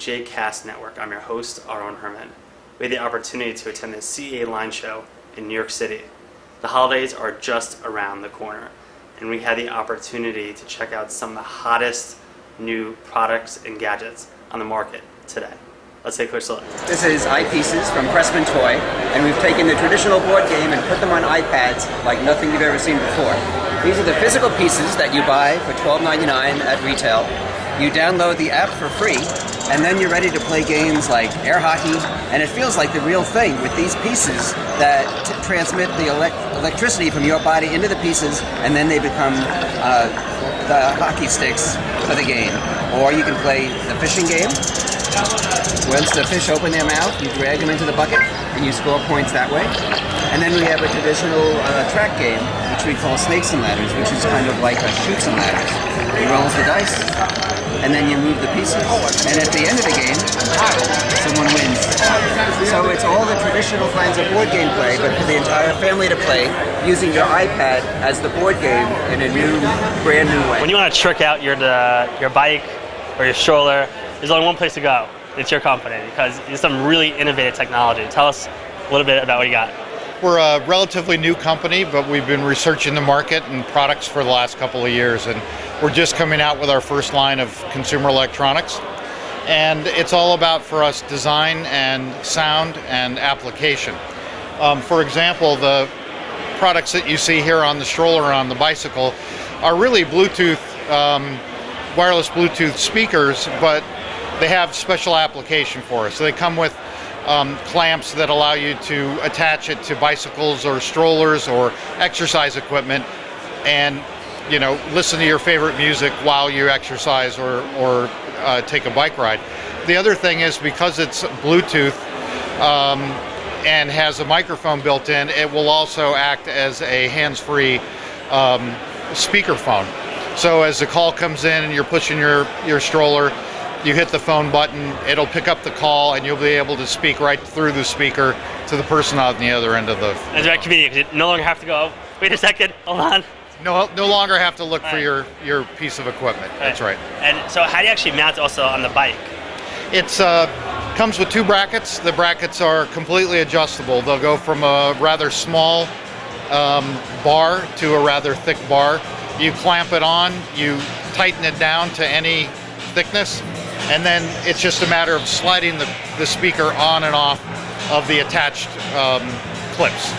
JCast Network. I'm your host, Aaron Herman. We had the opportunity to attend the CA Line Show in New York City. The holidays are just around the corner, and we had the opportunity to check out some of the hottest new products and gadgets on the market today. Let's take a quick look. This is iPieces from Pressman Toy, and we've taken the traditional board game and put them on iPads like nothing you've ever seen before. These are the physical pieces that you buy for $12.99 at retail. You download the app for free, and then you're ready to play games like air hockey, and it feels like the real thing with these pieces that t- transmit the elect- electricity from your body into the pieces, and then they become uh, the hockey sticks for the game. Or you can play the fishing game, once the fish open their mouth, you drag them into the bucket and you score points that way. And then we have a traditional uh, track game, which we call Snakes and Ladders, which is kind of like a Chutes and Ladders. You roll the dice, and then you move the pieces. And at the end of the game, someone wins. So it's all the traditional kinds of board game play, but for the entire family to play using your iPad as the board game in a new, brand new way. When you want to trick out your, uh, your bike or your stroller, there's only one place to go. It's your company because it's some really innovative technology. Tell us a little bit about what you got. We're a relatively new company, but we've been researching the market and products for the last couple of years, and we're just coming out with our first line of consumer electronics. And it's all about for us design and sound and application. Um, for example, the products that you see here on the stroller on the bicycle are really Bluetooth, um, wireless Bluetooth speakers, but they have special application for us. So they come with um, clamps that allow you to attach it to bicycles or strollers or exercise equipment and you know listen to your favorite music while you exercise or, or uh, take a bike ride. The other thing is because it's Bluetooth um, and has a microphone built in, it will also act as a hands-free um, speakerphone. So as the call comes in and you're pushing your, your stroller, you hit the phone button, it'll pick up the call, and you'll be able to speak right through the speaker to the person on the other end of the. It's very convenient you no longer have to go, wait a second, hold on. No, no longer have to look for your, your piece of equipment. That's right. And so, how do you actually mount it also on the bike? It's uh, comes with two brackets. The brackets are completely adjustable. They'll go from a rather small um, bar to a rather thick bar. You clamp it on, you tighten it down to any thickness, and then it's just a matter of sliding the, the speaker on and off of the attached um, clips.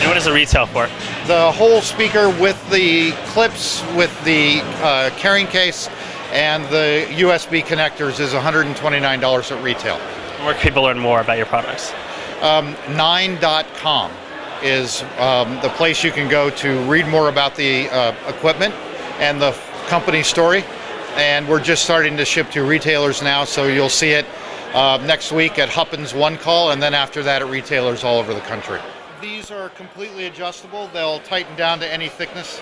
And what is the retail for? The whole speaker with the clips, with the uh, carrying case, and the USB connectors is $129 at retail. Where can people learn more about your products? Um, Nyne.com is um, the place you can go to read more about the uh, equipment and the company story. And we're just starting to ship to retailers now, so you'll see it uh, next week at Huppin's One Call, and then after that at retailers all over the country. These are completely adjustable. They'll tighten down to any thickness.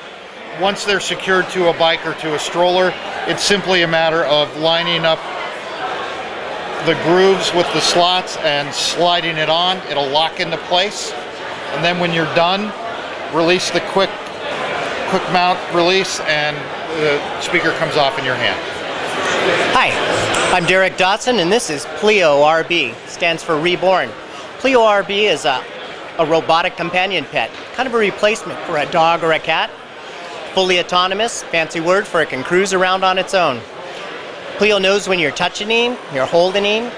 Once they're secured to a bike or to a stroller, it's simply a matter of lining up the grooves with the slots and sliding it on. It'll lock into place. And then when you're done, release the quick quick mount release and the speaker comes off in your hand. Hi, I'm Derek Dotson, and this is Pleo RB. Stands for Reborn. Pleo RB is a, a robotic companion pet, kind of a replacement for a dog or a cat. Fully autonomous, fancy word for it can cruise around on its own. Pleo knows when you're touching him, you're holding him.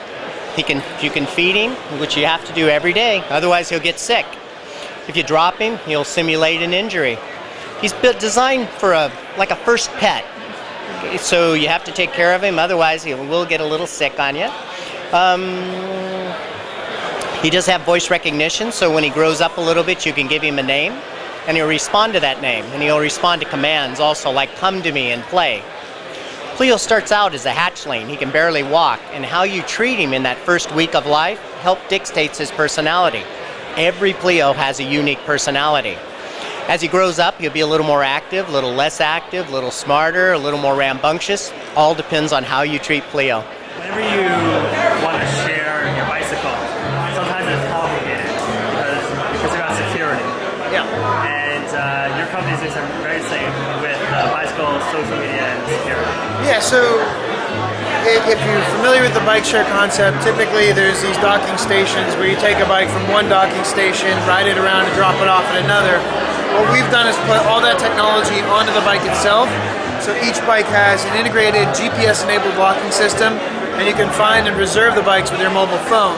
He can, you can feed him, which you have to do every day, otherwise he'll get sick. If you drop him, he'll simulate an injury. He's built, designed for a like a first pet, so you have to take care of him, otherwise he will get a little sick on you. Um, he does have voice recognition, so when he grows up a little bit, you can give him a name, and he'll respond to that name, and he'll respond to commands also, like come to me and play. Pleo starts out as a hatchling. He can barely walk, and how you treat him in that first week of life help dictates his personality. Every Pleo has a unique personality. As he grows up, he'll be a little more active, a little less active, a little smarter, a little more rambunctious. All depends on how you treat Pleo. Whenever you social media, and security. Yeah, so if you're familiar with the bike share concept, typically there's these docking stations where you take a bike from one docking station, ride it around, and drop it off at another. What we've done is put all that technology onto the bike itself. So each bike has an integrated GPS-enabled locking system, and you can find and reserve the bikes with your mobile phone.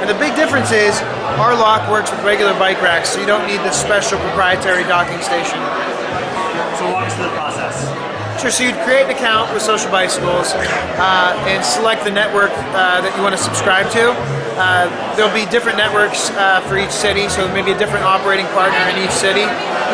And the big difference is our lock works with regular bike racks, so you don't need this special proprietary docking station. So walk us through the process. So you'd create an account with Social Bicycles uh, and select the network uh, that you want to subscribe to. Uh, there'll be different networks uh, for each city, so maybe a different operating partner in each city.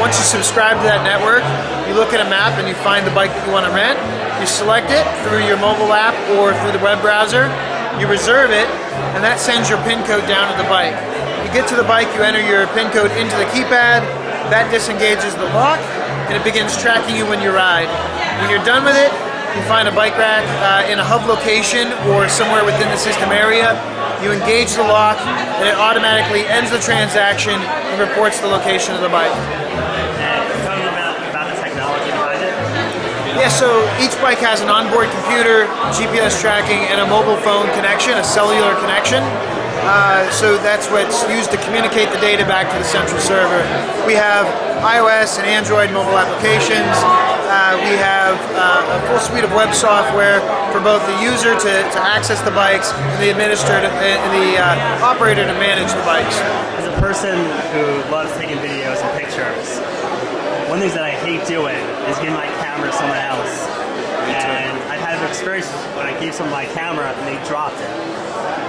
Once you subscribe to that network, you look at a map and you find the bike that you want to rent. You select it through your mobile app or through the web browser. You reserve it, and that sends your PIN code down to the bike. You get to the bike, you enter your PIN code into the keypad. That disengages the lock, and it begins tracking you when you ride. When you're done with it, you find a bike rack uh, in a hub location or somewhere within the system area. You engage the lock, and it automatically ends the transaction and reports the location of the bike. And tell me about, about the technology behind it. Yeah, so each bike has an onboard computer, GPS tracking, and a mobile phone connection, a cellular connection. Uh, so that's what's used to communicate the data back to the central server. We have iOS and Android mobile applications. Uh, we have uh, a full suite of web software for both the user to, to access the bikes and the administrator and the uh, operator to manage the bikes. As a person who loves taking videos and pictures, one of the things that I hate doing is giving my camera to someone else. And I've had experiences when I gave someone my camera and they dropped it.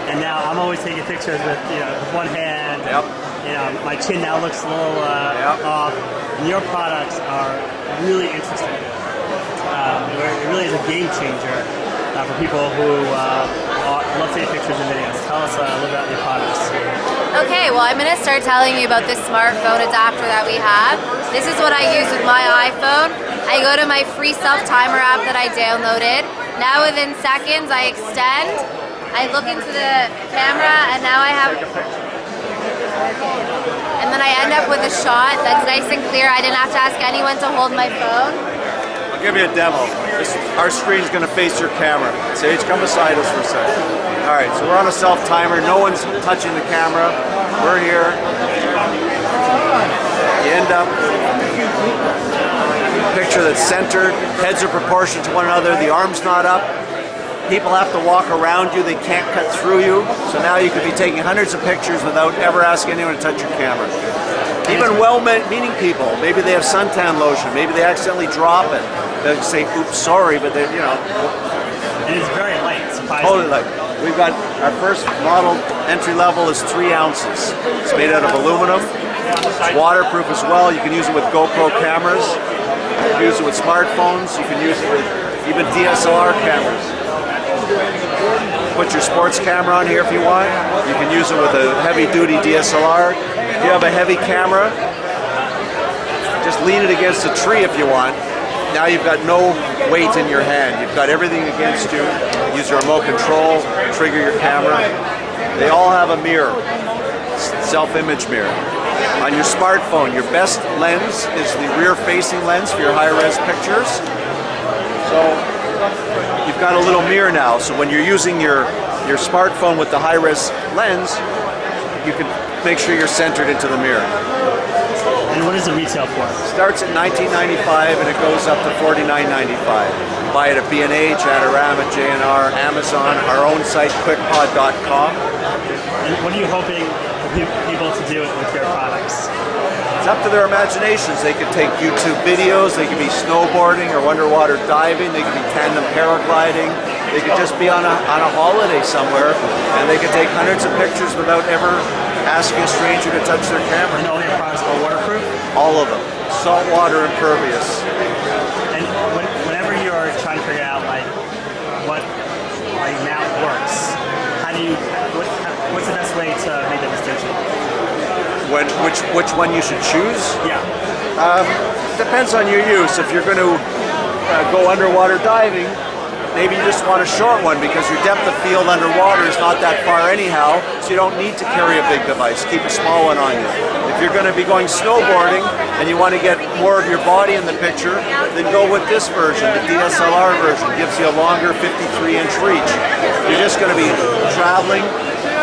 And now I'm always taking pictures with you know with one hand. Yep. You know my chin now looks a little uh, Yep. off. And your products are really interesting. Um, it really is a game changer uh, for people who uh, love taking pictures and videos. Tell us uh, a little about your products. Okay, well, I'm going to start telling you about this smartphone adapter that we have. This is what I use with my iPhone. I go to my free self timer app that I downloaded. Now, within seconds, I extend, I look into the camera, and now I have. End up with a shot that's nice and clear. I didn't have to ask anyone to hold my phone. I'll give you a demo. This, our screen's going to face your camera. Sage, come beside us for a second. All right, so we're on a self timer. No one's touching the camera. We're here. You end up picture that's centered. Heads are proportioned to one another. The arm's not up. People have to walk around you. They can't cut through you. So now you could be taking hundreds of pictures without ever asking anyone to touch your camera. Even well-meaning people, maybe they have suntan lotion, maybe they accidentally drop it. They say, "Oops, sorry," but they, you know, And it's very light, totally like. We've got our first model entry level is three ounces. It's made out of aluminum. It's waterproof as well. You can use it with GoPro cameras. You can use it with smartphones. You can use it with even DSLR cameras. Put your sports camera on here if you want. You can use it with a heavy-duty DSLR. If you have a heavy camera, just lean it against a tree if you want. Now you've got no weight in your hand. You've got everything against you. Use your remote control, trigger your camera. They all have a mirror, self-image mirror. On your smartphone, your best lens is the rear-facing lens for your high-res pictures. So you've got a little mirror now. So when you're using your your smartphone with the high-res lens, you can make sure you're centered into the mirror. And what is the retail for? Starts at 19.95 and it goes up to 49.95. Buy it at B&H, Adorama, J&R, Amazon, our own site, quikpod.com. And what are you hoping people to do with your products? It's up to their imaginations. They could take YouTube videos, they could be snowboarding or underwater diving, they could be tandem paragliding, they could just be on a, on a holiday somewhere and they could take hundreds of pictures without ever asking a stranger to touch their camera. And all your products are waterproof? All of them. Saltwater impervious. And when, whenever you're trying to figure out like what like mount works, how do you what, what's the best way to make that distinction? When, which, which one you should choose? Yeah. Depends on your use. If you're going to uh, go underwater diving, maybe you just want a short one because your depth of field underwater is not that far anyhow, so you don't need to carry a big device. Keep a small one on you. If you're going to be going snowboarding and you want to get more of your body in the picture, then go with this version. The DSLR version gives you a longer 53-inch reach. You're just going to be traveling,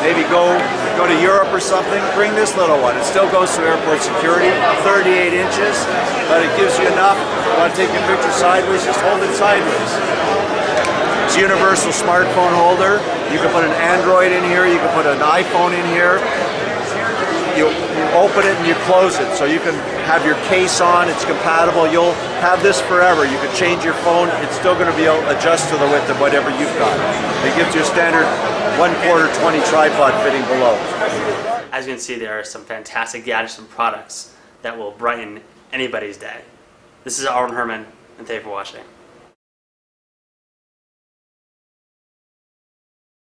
maybe go go to Europe or something, bring this little one. It still goes through airport security, 38 inches, but it gives you enough. You want to take your picture sideways, just hold it sideways. It's universal smartphone holder. You can put an Android in here, you can put an iPhone in here. You, you open it and you close it, so you can have your case on, it's compatible. You'll have this forever. You can change your phone, it's still going to be able to adjust to the width of whatever you've got. It gives you a standard one quarter 20 tripod fitting below. As you can see, there are some fantastic gadgets and products that will brighten anybody's day. This is Aaron Herman, and thank you for watching.